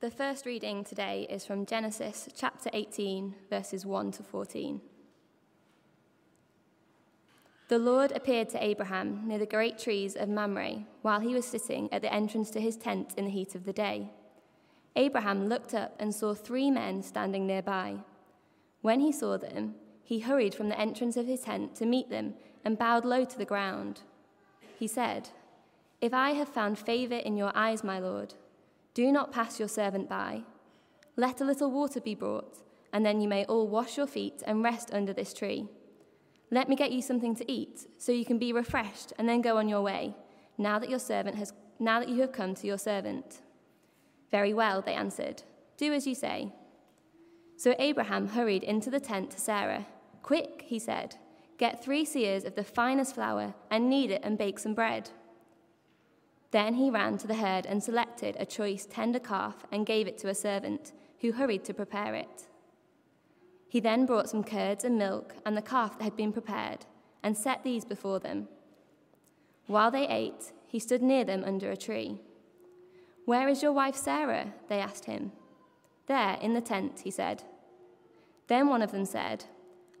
The first reading today is from Genesis chapter 18, verses 1 to 14. The Lord appeared to Abraham near the great trees of Mamre while he was sitting at the entrance to his tent in the heat of the day. Abraham looked up and saw three men standing nearby. When he saw them, he hurried from the entrance of his tent to meet them and bowed low to the ground. He said, If I have found favor in your eyes, my Lord, do not pass your servant by. Let a little water be brought, and then you may all wash your feet and rest under this tree. Let me get you something to eat, so you can be refreshed and then go on your way, now that your servant has now that you have come to your servant. Very well, they answered. Do as you say. So Abraham hurried into the tent to Sarah. Quick, he said, get three seahs of the finest flour and knead it and bake some bread. Then he ran to the herd and selected a choice tender calf and gave it to a servant, who hurried to prepare it. He then brought some curds and milk and the calf that had been prepared, and set these before them. While they ate, he stood near them under a tree. Where is your wife Sarah? They asked him. There, in the tent, he said. Then one of them said,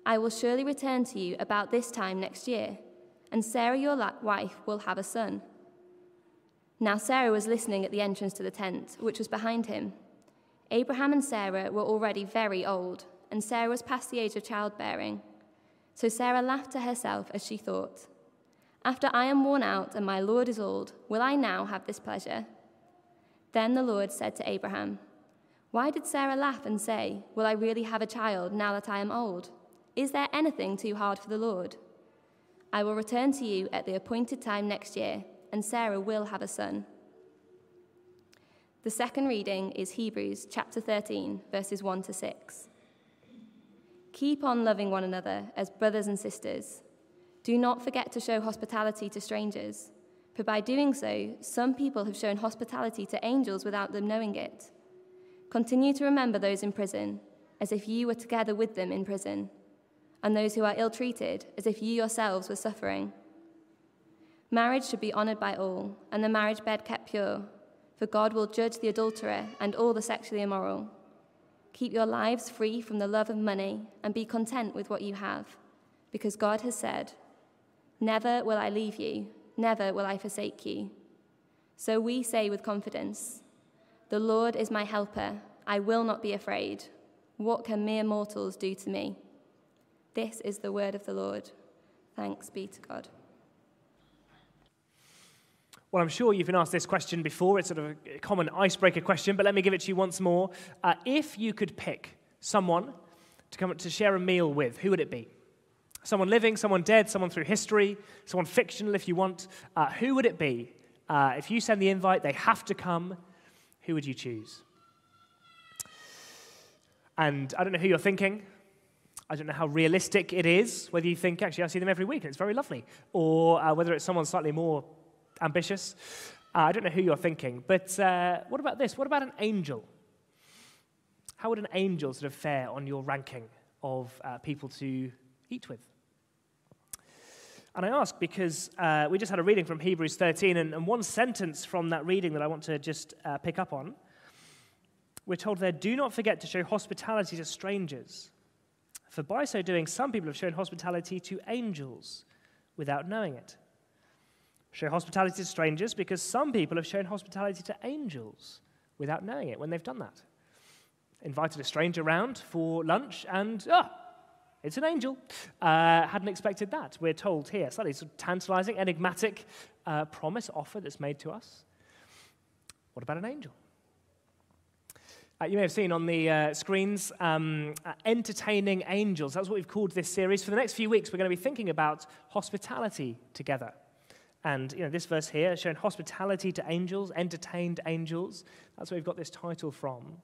I will surely return to you about this time next year, and Sarah, your wife, will have a son. Now Sarah was listening at the entrance to the tent, which was behind him. Abraham and Sarah were already very old, and Sarah was past the age of childbearing. So Sarah laughed to herself as she thought, After I am worn out and my Lord is old, will I now have this pleasure? Then the Lord said to Abraham, Why did Sarah laugh and say, Will I really have a child now that I am old? Is there anything too hard for the Lord? I will return to you at the appointed time next year and Sarah will have a son. The second reading is Hebrews chapter 13, verses 1 to 6. Keep on loving one another as brothers and sisters. Do not forget to show hospitality to strangers, for by doing so, some people have shown hospitality to angels without them knowing it. Continue to remember those in prison, as if you were together with them in prison, and those who are ill treated, as if you yourselves were suffering. Marriage should be honored by all, and the marriage bed kept pure, for God will judge the adulterer and all the sexually immoral. Keep your lives free from the love of money and be content with what you have, because God has said, Never will I leave you, never will I forsake you. So we say with confidence, The Lord is my helper, I will not be afraid. What can mere mortals do to me? This is the word of the Lord. Thanks be to God. Well, I'm sure you've been asked this question before. It's sort of a common icebreaker question, but let me give it to you once more. Uh, if you could pick someone to come to share a meal with, who would it be? Someone living, someone dead, someone through history, someone fictional if you want. Uh, who would it be? Uh, if you send the invite, they have to come. Who would you choose? And I don't know who you're thinking. I don't know how realistic it is, whether you think, actually, I see them every week and it's very lovely, or uh, whether it's someone slightly more ambitious. Uh, I don't know who you're thinking, but uh, what about this? What about an angel? How would an angel sort of fare on your ranking of uh, people to eat with? And I ask because uh, we just had a reading from Hebrews 13, and, and, one sentence from that reading that I want to just uh, pick up on. We're told there, do not forget to show hospitality to strangers. For by so doing, some people have shown hospitality to angels without knowing it. Show hospitality to strangers because some people have shown hospitality to angels without knowing it when they've done that. Invited a stranger round for lunch and, ah, it's an angel. Uh, hadn't expected that. We're told here, slightly sort of tantalizing, enigmatic uh, promise, offer that's made to us. What about an angel? Uh, you may have seen on the uh, screens um, uh, entertaining angels. That's what we've called this series. For the next few weeks, we're going to be thinking about hospitality together. And you know, this verse here showing hospitality to angels, entertained angels. That's where we've got this title from.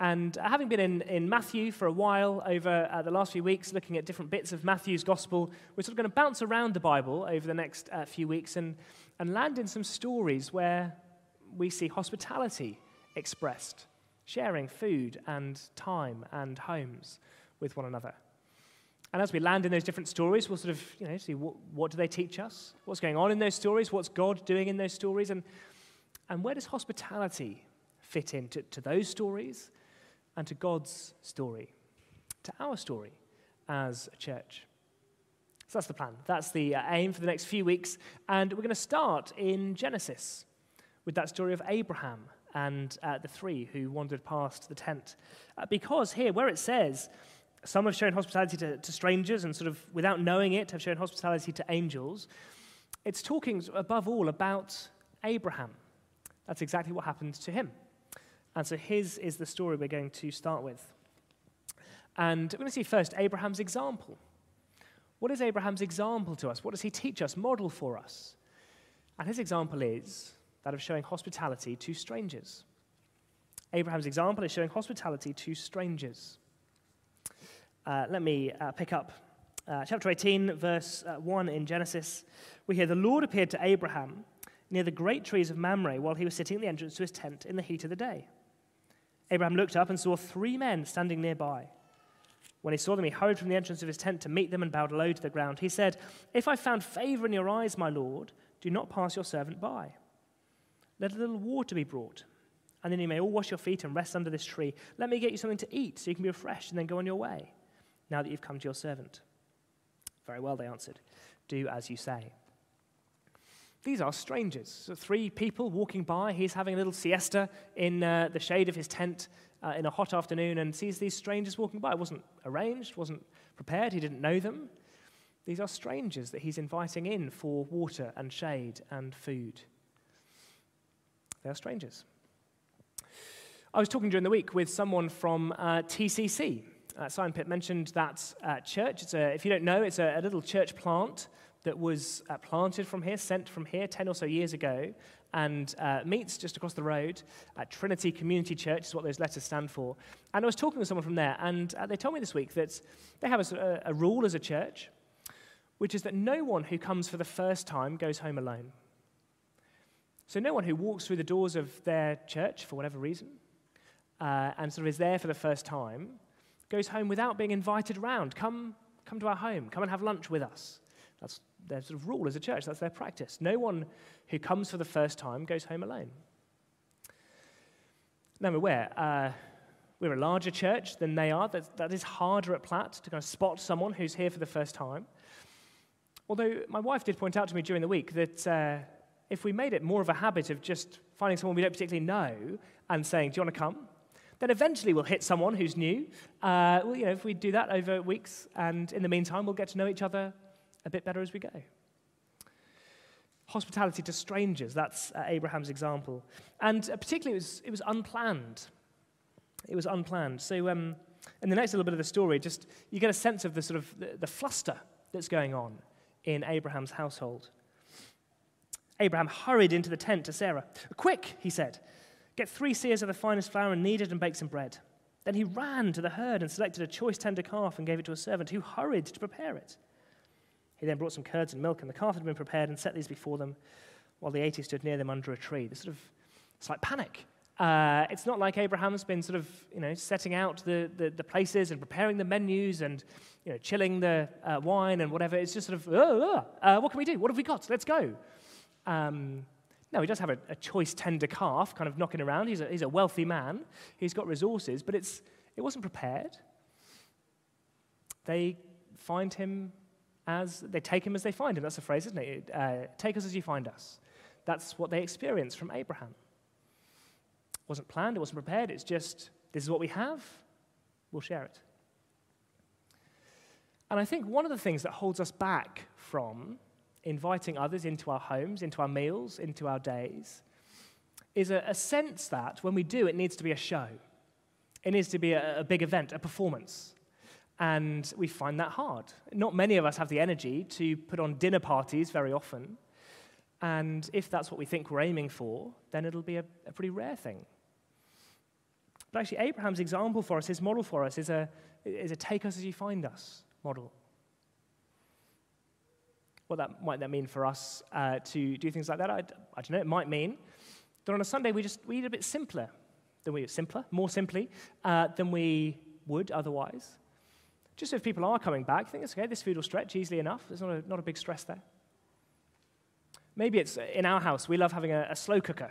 And having been in, in Matthew for a while over uh, the last few weeks, looking at different bits of Matthew's gospel, we're sort of going to bounce around the Bible over the next uh, few weeks and, and land in some stories where we see hospitality expressed, sharing food and time and homes with one another. And as we land in those different stories, we'll sort of, you know, see what, what do they teach us? What's going on in those stories? What's God doing in those stories? And, and where does hospitality fit into to those stories and to God's story, to our story as a church. So that's the plan. That's the uh, aim for the next few weeks. And we're going to start in Genesis with that story of Abraham and uh, the three who wandered past the tent. Uh, because here, where it says, some have shown hospitality to, to strangers and sort of without knowing it have shown hospitality to angels, it's talking above all about Abraham. That's exactly what happened to him. And so his is the story we're going to start with. And we're going to see first Abraham's example. What is Abraham's example to us? What does he teach us, model for us? And his example is that of showing hospitality to strangers. Abraham's example is showing hospitality to strangers. Uh, let me uh, pick up uh, chapter 18, verse uh, 1 in Genesis. We hear, The Lord appeared to Abraham near the great trees of Mamre while he was sitting at the entrance to his tent in the heat of the day. Abraham looked up and saw three men standing nearby. When he saw them, he hurried from the entrance of his tent to meet them and bowed low to the ground. He said, If I found favor in your eyes, my Lord, do not pass your servant by. Let a little water be brought, and then you may all wash your feet and rest under this tree. Let me get you something to eat so you can be refreshed and then go on your way, now that you've come to your servant. Very well, they answered. Do as you say. These are strangers. So three people walking by. He's having a little siesta in uh, the shade of his tent uh, in a hot afternoon and sees these strangers walking by. It wasn't arranged, wasn't prepared, he didn't know them. These are strangers that he's inviting in for water and shade and food. They are strangers. I was talking during the week with someone from uh, TCC. Uh, Simon Pitt mentioned that uh, church. It's a, if you don't know, it's a, a little church plant that was uh, planted from here, sent from here 10 or so years ago, and uh, meets just across the road at Trinity Community Church, is what those letters stand for. And I was talking to someone from there, and uh, they told me this week that they have a, a rule as a church, which is that no one who comes for the first time goes home alone. So, no one who walks through the doors of their church for whatever reason uh, and sort of is there for the first time goes home without being invited around. Come, come to our home, come and have lunch with us. That's their sort of rule as a church, that's their practice. No one who comes for the first time goes home alone. Now, I'm aware, uh, we're a larger church than they are. That, that is harder at Platt to kind of spot someone who's here for the first time. Although my wife did point out to me during the week that uh, if we made it more of a habit of just finding someone we don't particularly know and saying, Do you want to come? Then eventually we'll hit someone who's new. Uh, well, you know, if we do that over weeks, and in the meantime, we'll get to know each other a bit better as we go. Hospitality to strangers, that's uh, Abraham's example. And uh, particularly, it was, it was unplanned. It was unplanned. So, um, in the next little bit of the story, just you get a sense of the sort of the, the fluster that's going on in Abraham's household. Abraham hurried into the tent to Sarah. Quick, he said, get three seahs of the finest flour and knead it and bake some bread. Then he ran to the herd and selected a choice tender calf and gave it to a servant who hurried to prepare it. He then brought some curds and milk, and the calf had been prepared and set these before them, while the eighty stood near them under a tree. This sort of, it's like panic. Uh, it's not like Abraham's been sort of, you know, setting out the, the, the places and preparing the menus and, you know, chilling the uh, wine and whatever. It's just sort of, uh, what can we do? What have we got? Let's go. Um, no, he does have a, a, choice tender calf kind of knocking around. He's a, he's a wealthy man. He's got resources, but it's, it wasn't prepared. They find him as they take him as they find him. That's a phrase, isn't it? Uh, take us as you find us. That's what they experience from Abraham. It wasn't planned, it wasn't prepared. It's just, this is what we have, we'll share it. And I think one of the things that holds us back from inviting others into our homes, into our meals, into our days, is a, a sense that when we do, it needs to be a show. It needs to be a, a big event, a performance. And we find that hard. Not many of us have the energy to put on dinner parties very often. And if that's what we think we're aiming for, then it'll be a, a pretty rare thing. But actually, Abraham's example for us, his model for us, is a, is a take us as you find us model. What that might that mean for us uh, to do things like that? I, I don't know. It might mean that on a Sunday we just we eat a bit simpler than we simpler, more simply uh, than we would otherwise. Just if people are coming back, you think it's okay, this food will stretch easily enough. There's not a, not a big stress there. Maybe it's in our house, we love having a, a slow cooker.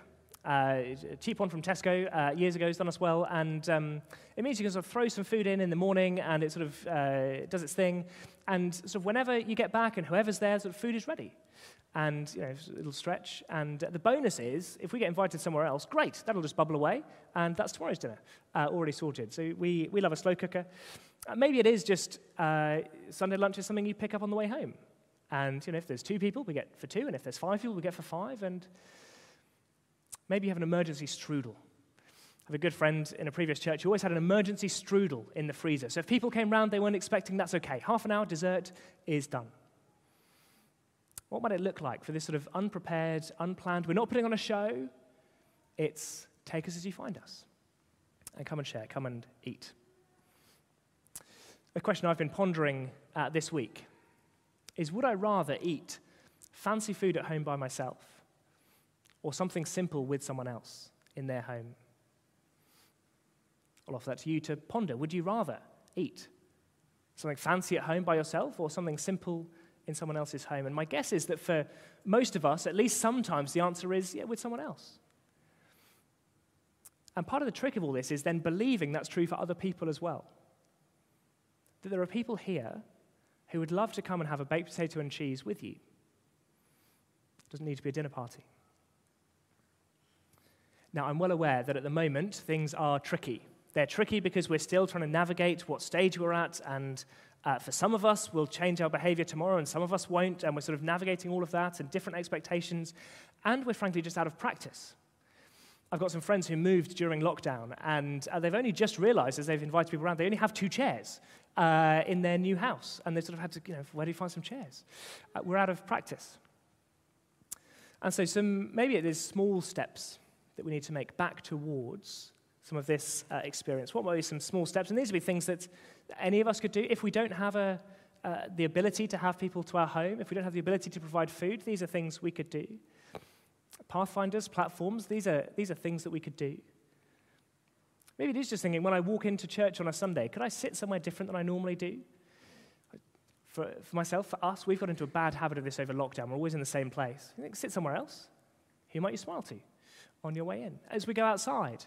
Uh, Uh, a cheap one from Tesco uh, years ago has done us well, and um, it means you can sort of throw some food in in the morning, and it sort of uh, does its thing. And sort of whenever you get back and whoever's there, sort of food is ready. And you know, a little stretch. And the bonus is, if we get invited somewhere else, great, that'll just bubble away, and that's tomorrow's dinner, uh, already sorted. So we, we love a slow cooker. Uh, maybe it is just Sunday lunch is something you pick up on the way home. And you know, if there's two people, we get for two, and if there's five people, we get for five. And maybe you have an emergency strudel. I have a good friend in a previous church who always had an emergency strudel in the freezer. So if people came round they weren't expecting, that's okay. Half an hour, dessert is done. What might it look like for this sort of unprepared, unplanned? We're not putting on a show. It's take us as you find us. And come and share, come and eat. A question I've been pondering uh, this week is would I rather eat fancy food at home by myself or something simple with someone else in their home? I'll offer that to you to ponder. Would you rather eat something fancy at home by yourself or something simple in someone else's home? And my guess is that for most of us, at least sometimes, the answer is yeah, with someone else. And part of the trick of all this is then believing that's true for other people as well. That there are people here who would love to come and have a baked potato and cheese with you. It doesn't need to be a dinner party. Now, I'm well aware that at the moment things are tricky. They're tricky because we're still trying to navigate what stage we're at, and uh, for some of us, we'll change our behavior tomorrow, and some of us won't, and we're sort of navigating all of that and different expectations, and we're frankly just out of practice. I've got some friends who moved during lockdown, and uh, they've only just realized as they've invited people around, they only have two chairs uh, in their new house. And they sort of had to, you know, where do you find some chairs? Uh, we're out of practice. And so, some, maybe it is small steps that we need to make back towards some of this uh, experience. What might be some small steps? And these would be things that any of us could do if we don't have a, uh, the ability to have people to our home, if we don't have the ability to provide food, these are things we could do. Pathfinders, platforms, these are, these are things that we could do. Maybe it is just thinking when I walk into church on a Sunday, could I sit somewhere different than I normally do? For, for myself, for us, we've got into a bad habit of this over lockdown. We're always in the same place. You think, sit somewhere else? Who might you smile to on your way in? As we go outside,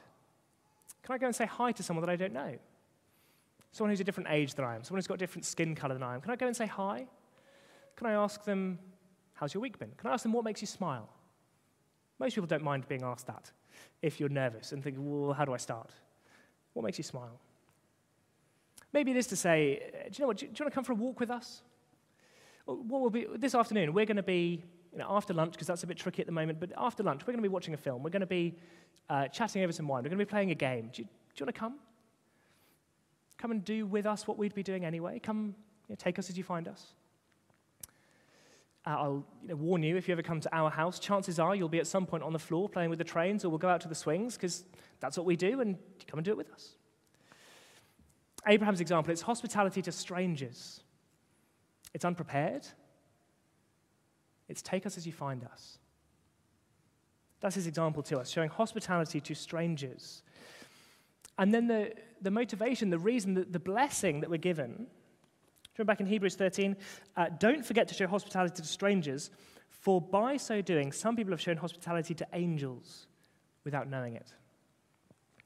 can I go and say hi to someone that I don't know? Someone who's a different age than I am, someone who's got a different skin color than I am. Can I go and say hi? Can I ask them, how's your week been? Can I ask them what makes you smile? Most people don't mind being asked that if you're nervous and think, well, how do I start? What makes you smile? Maybe it is to say, do you know what? Do you, do you want to come for a walk with us? What will be this afternoon? We're going to be you know, after lunch because that's a bit tricky at the moment. But after lunch, we're going to be watching a film. We're going to be uh, chatting over some wine. We're going to be playing a game. Do you, you want to come? Come and do with us what we'd be doing anyway. Come, you know, take us as you find us. Uh, I'll you know, warn you if you ever come to our house, chances are you'll be at some point on the floor playing with the trains, or we'll go out to the swings because that's what we do, and come and do it with us. Abraham's example it's hospitality to strangers, it's unprepared, it's take us as you find us. That's his example to us, showing hospitality to strangers. And then the, the motivation, the reason, the, the blessing that we're given Turn back in Hebrews 13. Uh, don't forget to show hospitality to strangers, for by so doing, some people have shown hospitality to angels without knowing it.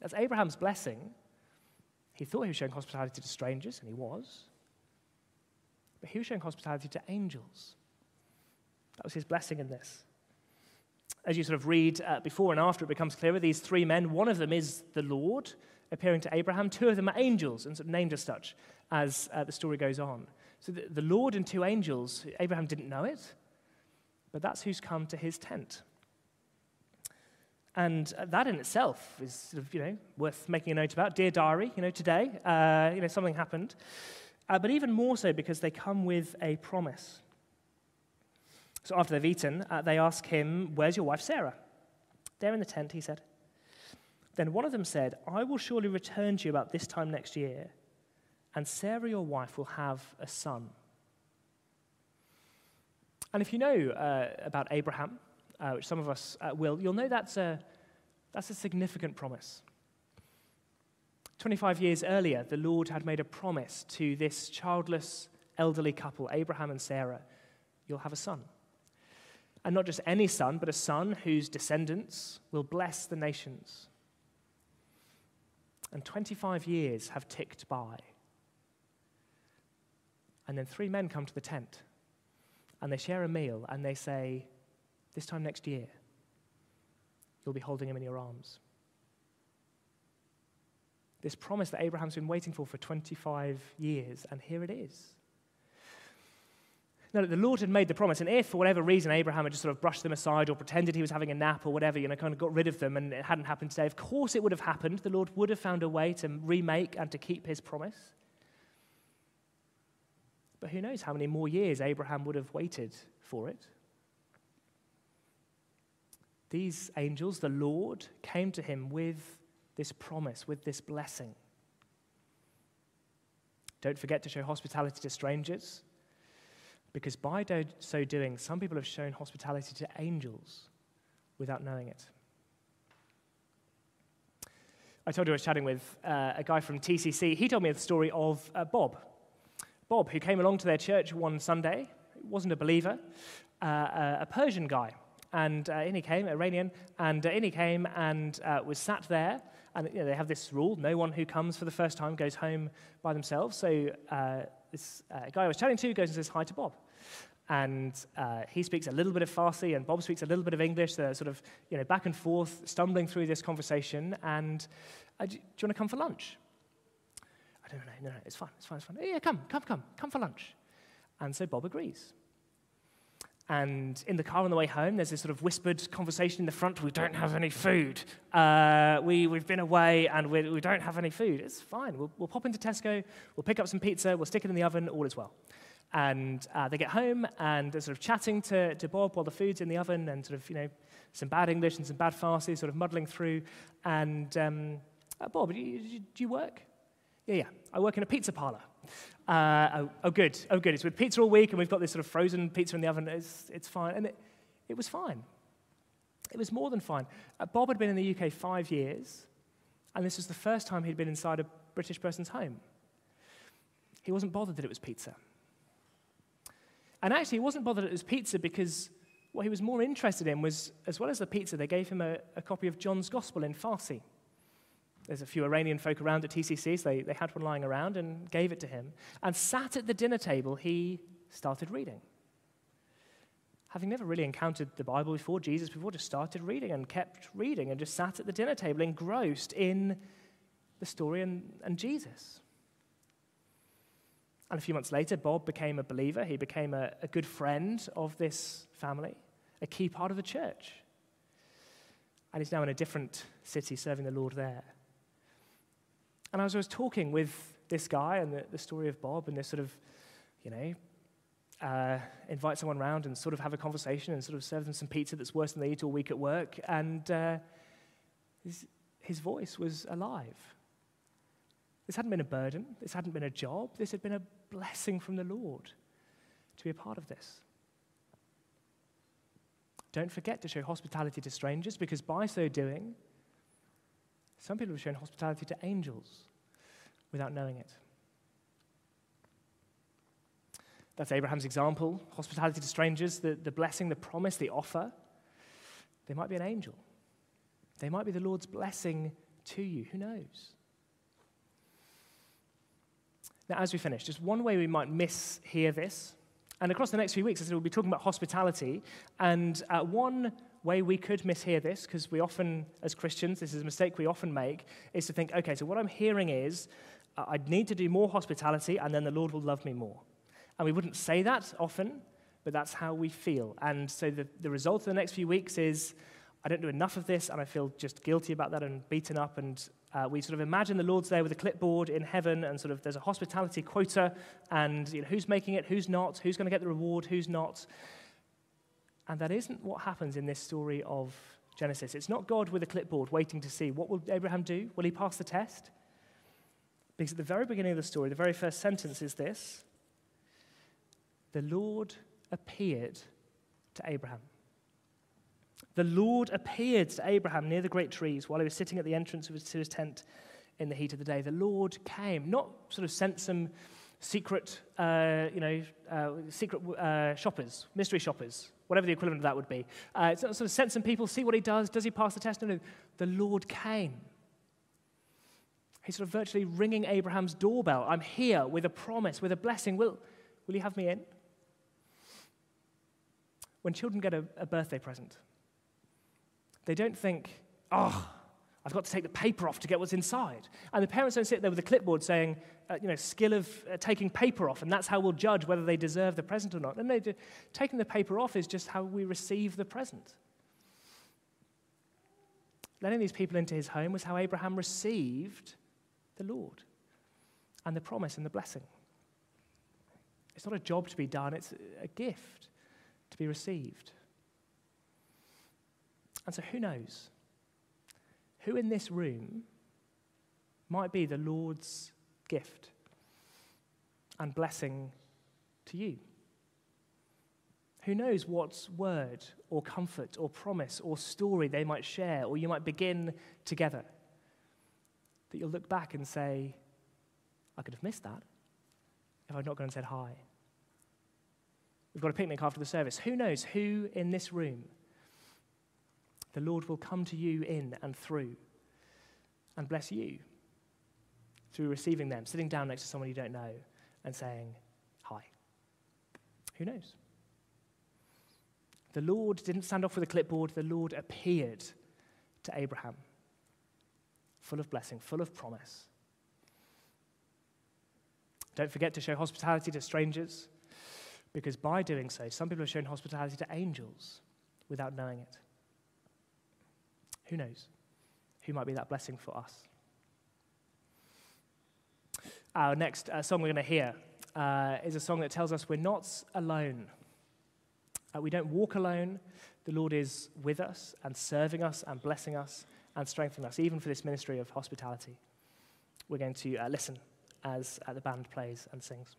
That's Abraham's blessing. He thought he was showing hospitality to strangers, and he was. But he was showing hospitality to angels. That was his blessing in this. As you sort of read uh, before and after, it becomes clearer these three men, one of them is the Lord appearing to Abraham, two of them are angels, and sort of named as such as uh, the story goes on. So the, the Lord and two angels, Abraham didn't know it, but that's who's come to his tent. And uh, that in itself is sort of, you know, worth making a note about. Dear diary, you know, today, uh, you know, something happened. Uh, but even more so because they come with a promise. So after they've eaten, uh, they ask him, Where's your wife Sarah? There in the tent, he said. Then one of them said, I will surely return to you about this time next year and Sarah, your wife, will have a son. And if you know uh, about Abraham, uh, which some of us uh, will, you'll know that's a, that's a significant promise. 25 years earlier, the Lord had made a promise to this childless elderly couple, Abraham and Sarah you'll have a son. And not just any son, but a son whose descendants will bless the nations. And 25 years have ticked by. And then three men come to the tent and they share a meal and they say, This time next year, you'll be holding him in your arms. This promise that Abraham's been waiting for for 25 years, and here it is. Now, the Lord had made the promise, and if for whatever reason Abraham had just sort of brushed them aside or pretended he was having a nap or whatever, you know, kind of got rid of them and it hadn't happened today, of course it would have happened. The Lord would have found a way to remake and to keep his promise. But who knows how many more years Abraham would have waited for it. These angels, the Lord, came to him with this promise, with this blessing. Don't forget to show hospitality to strangers, because by so doing, some people have shown hospitality to angels without knowing it. I told you I was chatting with uh, a guy from TCC. He told me the story of uh, Bob. Bob, who came along to their church one Sunday, wasn't a believer, uh, a Persian guy. And uh, in he came, Iranian, and uh, in he came and uh, was sat there. And you know, they have this rule no one who comes for the first time goes home by themselves. So uh, this uh, guy I was chatting to goes and says hi to Bob. And uh, he speaks a little bit of Farsi, and Bob speaks a little bit of English. They're sort of you know, back and forth, stumbling through this conversation. And do, do you want to come for lunch? I don't know, no, no, it's fine, it's fine, it's fine. Yeah, come, come, come, come for lunch. And so Bob agrees. And in the car on the way home, there's this sort of whispered conversation in the front we don't have any food. Uh, we, we've been away and we, we don't have any food. It's fine. We'll, we'll pop into Tesco, we'll pick up some pizza, we'll stick it in the oven, all is well. And uh, they get home and they're sort of chatting to, to Bob while the food's in the oven and sort of, you know, some bad English and some bad Farsi sort of muddling through. And um, uh, Bob, do you, do you work? Yeah, yeah. I work in a pizza parlor. Uh, oh, oh, good. Oh, good. It's with pizza all week, and we've got this sort of frozen pizza in the oven. It's, it's fine. And it, it was fine. It was more than fine. Uh, Bob had been in the UK five years, and this was the first time he'd been inside a British person's home. He wasn't bothered that it was pizza. And actually, he wasn't bothered it was pizza because what he was more interested in was, as well as the pizza, they gave him a, a copy of John's Gospel in Farsi. There's a few Iranian folk around at TCC, so they, they had one lying around and gave it to him. And sat at the dinner table, he started reading. Having never really encountered the Bible before, Jesus before, just started reading and kept reading and just sat at the dinner table engrossed in the story and, and Jesus. And a few months later, Bob became a believer. He became a, a good friend of this family, a key part of the church. And he's now in a different city serving the Lord there. And as I was talking with this guy and the, the story of Bob and this sort of, you know, uh, invite someone around and sort of have a conversation and sort of serve them some pizza that's worse than they eat all week at work. And uh, his, his voice was alive. This hadn't been a burden. This hadn't been a job. This had been a blessing from the Lord to be a part of this. Don't forget to show hospitality to strangers because by so doing, some people have shown hospitality to angels without knowing it. That's Abraham's example hospitality to strangers, the, the blessing, the promise, the offer. They might be an angel, they might be the Lord's blessing to you. Who knows? Now, as we finish, just one way we might mishear this, and across the next few weeks, I said we'll be talking about hospitality, and uh, one way we could mishear this, because we often, as Christians, this is a mistake we often make, is to think, okay, so what I'm hearing is uh, I need to do more hospitality and then the Lord will love me more. And we wouldn't say that often, but that's how we feel. And so the, the result of the next few weeks is I don't do enough of this and I feel just guilty about that and beaten up. And uh, we sort of imagine the Lord's there with a clipboard in heaven and sort of there's a hospitality quota and you know, who's making it, who's not, who's going to get the reward, who's not. And that isn't what happens in this story of Genesis. It's not God with a clipboard waiting to see what will Abraham do? Will he pass the test? Because at the very beginning of the story, the very first sentence is this The Lord appeared to Abraham. The Lord appeared to Abraham near the great trees while he was sitting at the entrance his, to his tent in the heat of the day. The Lord came, not sort of sent some secret, uh, you know, uh, secret uh, shoppers, mystery shoppers, whatever the equivalent of that would be. Uh, it's sort of sent some people, see what he does. Does he pass the test? No, no. The Lord came. He's sort of virtually ringing Abraham's doorbell. I'm here with a promise, with a blessing. Will, will you have me in? When children get a, a birthday present, they don't think, oh, I've got to take the paper off to get what's inside. And the parents don't sit there with a clipboard saying, uh, you know, skill of uh, taking paper off, and that's how we'll judge whether they deserve the present or not. And no, taking the paper off is just how we receive the present. Letting these people into his home was how Abraham received the Lord and the promise and the blessing. It's not a job to be done, it's a gift to be received. And so, who knows? Who in this room might be the Lord's gift and blessing to you? Who knows what word or comfort or promise or story they might share or you might begin together that you'll look back and say, I could have missed that if I'd not gone and said hi. We've got a picnic after the service. Who knows who in this room the Lord will come to you in and through and bless you through receiving them, sitting down next to someone you don't know and saying, Hi. Who knows? The Lord didn't stand off with a clipboard, the Lord appeared to Abraham, full of blessing, full of promise. Don't forget to show hospitality to strangers, because by doing so, some people have shown hospitality to angels without knowing it. Who knows? Who might be that blessing for us? Our next uh, song we're going to hear uh, is a song that tells us we're not alone. Uh, we don't walk alone. The Lord is with us and serving us and blessing us and strengthening us, even for this ministry of hospitality. We're going to uh, listen as uh, the band plays and sings.